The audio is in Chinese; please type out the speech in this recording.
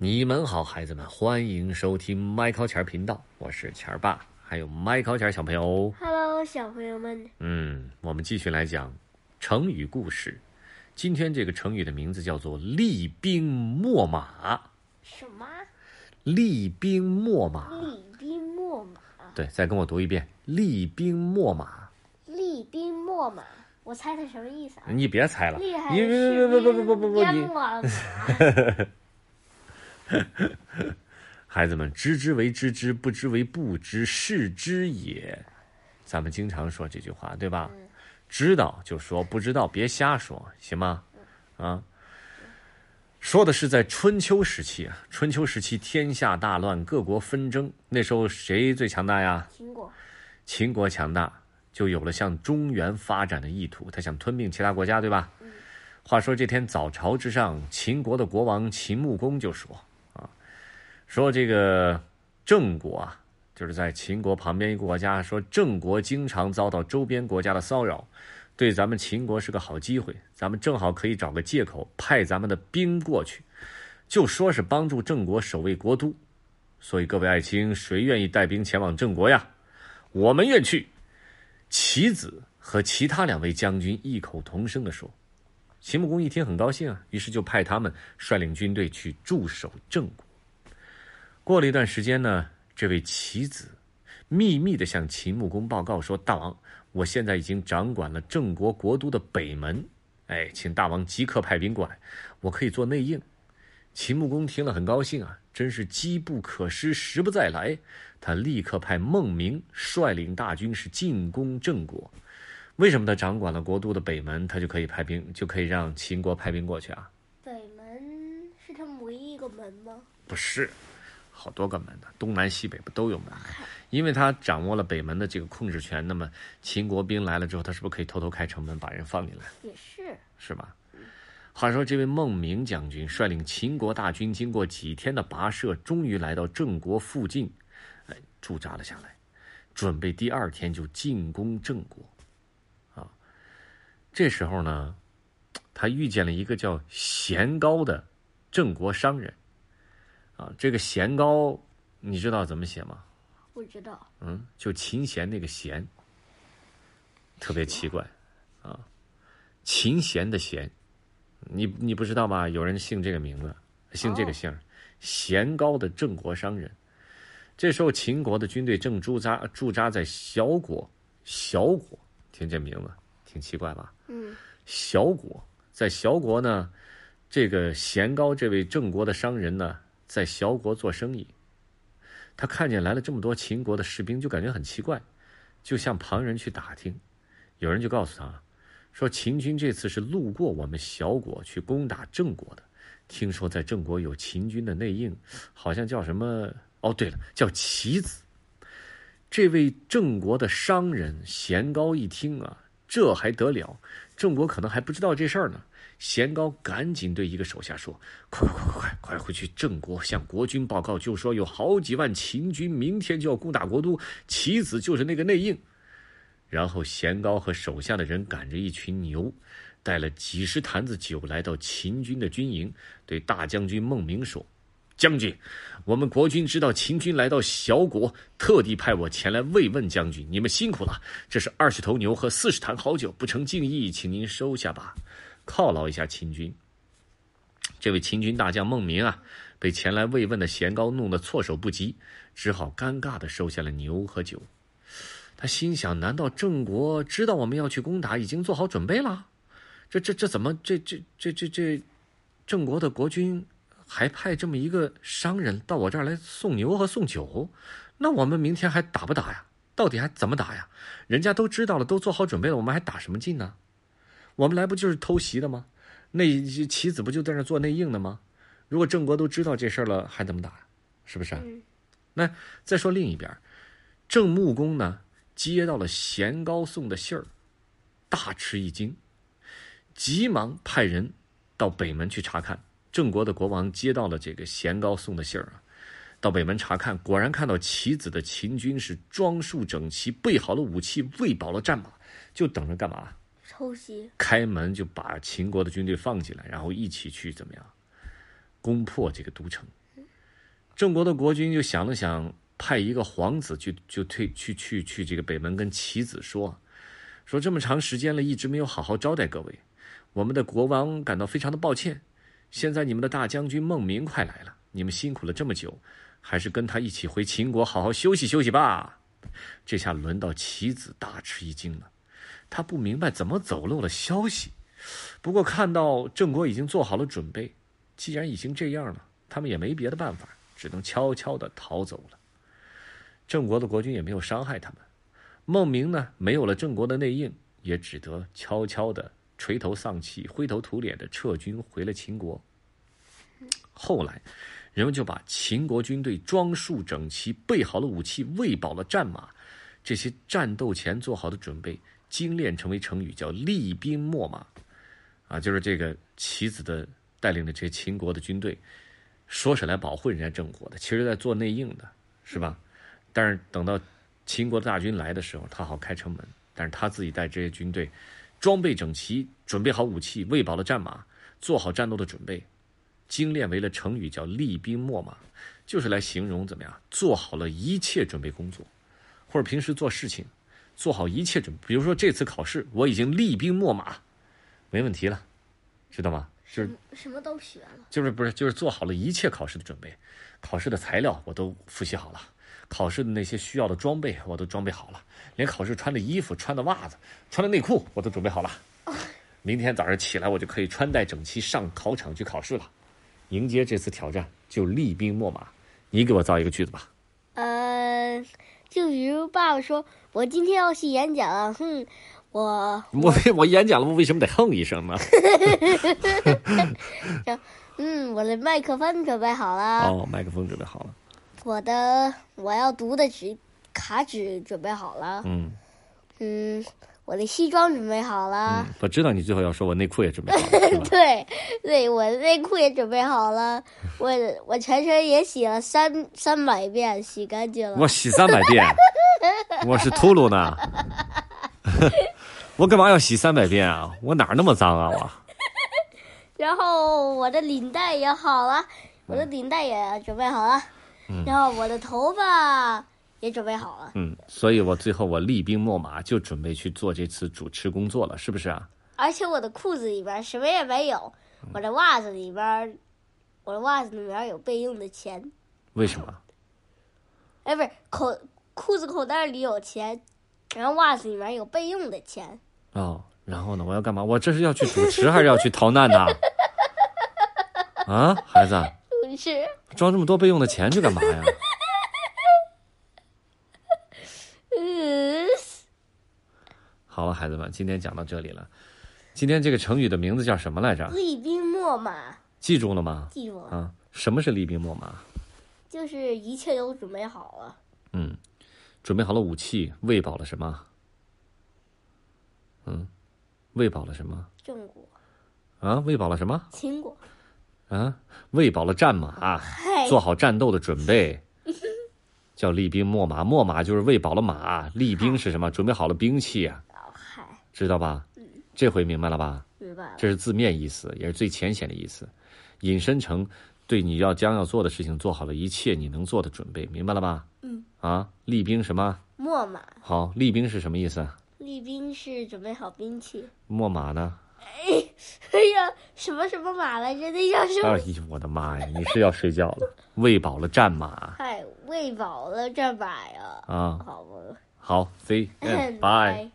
你们好，孩子们，欢迎收听麦考钱频道，我是钱儿爸，还有麦考钱小朋友。Hello，小朋友们，嗯，我们继续来讲成语故事。今天这个成语的名字叫做“厉兵秣马什么？”。厉兵秣马，厉兵秣马，对，再跟我读一遍“厉兵秣马厉兵秣马，我猜它什么意思”。啊？你别猜了，厉害你的不不不士兵不不不不，你淹没了马。孩子们，知之为知之，不知为不知，是知也。咱们经常说这句话，对吧？知道就说，不知道别瞎说，行吗？啊，说的是在春秋时期啊，春秋时期天下大乱，各国纷争，那时候谁最强大呀？秦国，秦国强大，就有了向中原发展的意图，他想吞并其他国家，对吧？话说这天早朝之上，秦国的国王秦穆公就说：“啊，说这个郑国啊，就是在秦国旁边一个国家，说郑国经常遭到周边国家的骚扰，对咱们秦国是个好机会，咱们正好可以找个借口派咱们的兵过去，就说是帮助郑国守卫国都。所以各位爱卿，谁愿意带兵前往郑国呀？我们愿去。”棋子和其他两位将军异口同声地说。秦穆公一听很高兴啊，于是就派他们率领军队去驻守郑国。过了一段时间呢，这位棋子秘密地向秦穆公报告说：“大王，我现在已经掌管了郑国国都的北门，哎，请大王即刻派兵过来，我可以做内应。”秦穆公听了很高兴啊，真是机不可失，时不再来。他立刻派孟明率领大军是进攻郑国。为什么他掌管了国都的北门，他就可以派兵，就可以让秦国派兵过去啊？北门是他们唯一一个门吗？不是，好多个门呢，东南西北不都有门吗？因为他掌握了北门的这个控制权，那么秦国兵来了之后，他是不是可以偷偷开城门把人放进来？也是，是吧？话说，这位孟明将军率领秦国大军，经过几天的跋涉，终于来到郑国附近，哎，驻扎了下来，准备第二天就进攻郑国。啊，这时候呢，他遇见了一个叫贤高的郑国商人。啊，这个弦高，你知道怎么写吗？不知道。嗯，就琴弦那个弦，特别奇怪，啊，琴弦的弦，你你不知道吧？有人姓这个名字，姓这个姓儿，弦高的郑国商人。这时候秦国的军队正驻扎驻扎在小国，小国，听这名字挺奇怪吧？嗯，小国在小国呢，这个弦高这位郑国的商人呢，在小国做生意。他看见来了这么多秦国的士兵，就感觉很奇怪，就向旁人去打听。有人就告诉他，说秦军这次是路过我们小国去攻打郑国的，听说在郑国有秦军的内应，好像叫什么？哦，对了，叫棋子。这位郑国的商人贤高一听啊，这还得了？郑国可能还不知道这事儿呢。贤高赶紧对一个手下说：“快快快快快，回去郑国向国君报告，就说有好几万秦军明天就要攻打国都，棋子就是那个内应。”然后贤高和手下的人赶着一群牛，带了几十坛子酒来到秦军的军营，对大将军孟明说：“将军，我们国军知道秦军来到小国，特地派我前来慰问将军，你们辛苦了。这是二十头牛和四十坛好酒，不成敬意，请您收下吧。”犒劳一下秦军。这位秦军大将孟明啊，被前来慰问的贤高弄得措手不及，只好尴尬的收下了牛和酒。他心想：难道郑国知道我们要去攻打，已经做好准备了？这这这怎么这这这这这，郑国的国君还派这么一个商人到我这儿来送牛和送酒？那我们明天还打不打呀？到底还怎么打呀？人家都知道了，都做好准备了，我们还打什么劲呢？我们来不就是偷袭的吗？那棋子不就在那做内应的吗？如果郑国都知道这事儿了，还怎么打？是不是啊？嗯那再说另一边，郑穆公呢接到了贤高送的信儿，大吃一惊，急忙派人到北门去查看。郑国的国王接到了这个贤高送的信儿啊，到北门查看，果然看到棋子的秦军是装束整齐，备好了武器，喂饱了战马，就等着干嘛？偷袭，开门就把秦国的军队放进来，然后一起去怎么样攻破这个都城。郑国的国君就想了想，派一个皇子去，就退去去去这个北门跟齐子说，说这么长时间了，一直没有好好招待各位，我们的国王感到非常的抱歉。现在你们的大将军孟明快来了，你们辛苦了这么久，还是跟他一起回秦国好好休息休息吧。这下轮到齐子大吃一惊了，他不明白怎么走漏了消息。不过看到郑国已经做好了准备，既然已经这样了，他们也没别的办法，只能悄悄地逃走了。郑国的国君也没有伤害他们，孟明呢，没有了郑国的内应，也只得悄悄地垂头丧气、灰头土脸地撤军回了秦国。后来，人们就把秦国军队装束整齐、备好了武器、喂饱了战马，这些战斗前做好的准备，精炼成为成语，叫“厉兵秣马”。啊，就是这个棋子的带领的这些秦国的军队，说是来保护人家郑国的，其实在做内应的，是吧？但是等到秦国的大军来的时候，他好开城门，但是他自己带这些军队，装备整齐，准备好武器，喂饱了战马，做好战斗的准备，精炼为了成语，叫厉兵秣马，就是来形容怎么样，做好了一切准备工作，或者平时做事情，做好一切准备。比如说这次考试，我已经厉兵秣马。没问题了，知道吗？就是什么都学了，就是不是就是做好了一切考试的准备，考试的材料我都复习好了，考试的那些需要的装备我都装备好了，连考试穿的衣服、穿的袜子、穿的内裤我都准备好了。明天早上起来我就可以穿戴整齐上考场去考试了，迎接这次挑战就厉兵秣马。你给我造一个句子吧。呃，就比如爸爸说我今天要去演讲，哼。我我我演讲了，我为什么得哼一声呢？嗯，我的麦克风准备好了。哦，麦克风准备好了。我的我要读的纸卡纸准备好了。嗯嗯，我的西装准备好了。我知道你最后要说我内裤也准备好了。对对，我的内裤也准备好了。我我全身也洗了三三百遍，洗干净了。我洗三百遍，我是秃噜呢。我干嘛要洗三百遍啊？我哪儿那么脏啊？我。然后我的领带也好了，我的领带也准备好了，然后我的头发也准备好了。嗯，所以我最后我厉兵秣马，就准备去做这次主持工作了，是不是啊？而且我的裤子里边什么也没有，我的袜子里边，我的袜子里边有备用的钱。为什么？哎，不是口裤子口袋里有钱，然后袜子里面有备用的钱。哦，然后呢？我要干嘛？我这是要去主持还是要去逃难呢？啊，孩子，装这么多备用的钱去干嘛呀？嗯，好了，孩子们，今天讲到这里了。今天这个成语的名字叫什么来着？厉兵秣马。记住了吗？记住了。啊，什么是厉兵秣马？就是一切都准备好了。嗯，准备好了武器，喂饱了什么？嗯，喂饱了什么？郑国。啊，喂饱了什么？秦国。啊，喂饱了战马，做好战斗的准备，叫厉兵秣马。秣马就是喂饱了马，厉兵是什么？准备好了兵器啊。知道吧？嗯，这回明白了吧？明白了。这是字面意思，也是最浅显的意思，引申成对你要将要做的事情做好了一切你能做的准备，明白了吧？嗯。啊，厉兵什么？秣马。好，厉兵是什么意思？厉兵是准备好兵器，秣马呢？哎，哎呀，什么什么马来着？那叫什么？哎呦，我的妈呀！你是要睡觉了？喂饱了战马。嗨，喂饱了战马呀！啊，好吧。好，See，拜。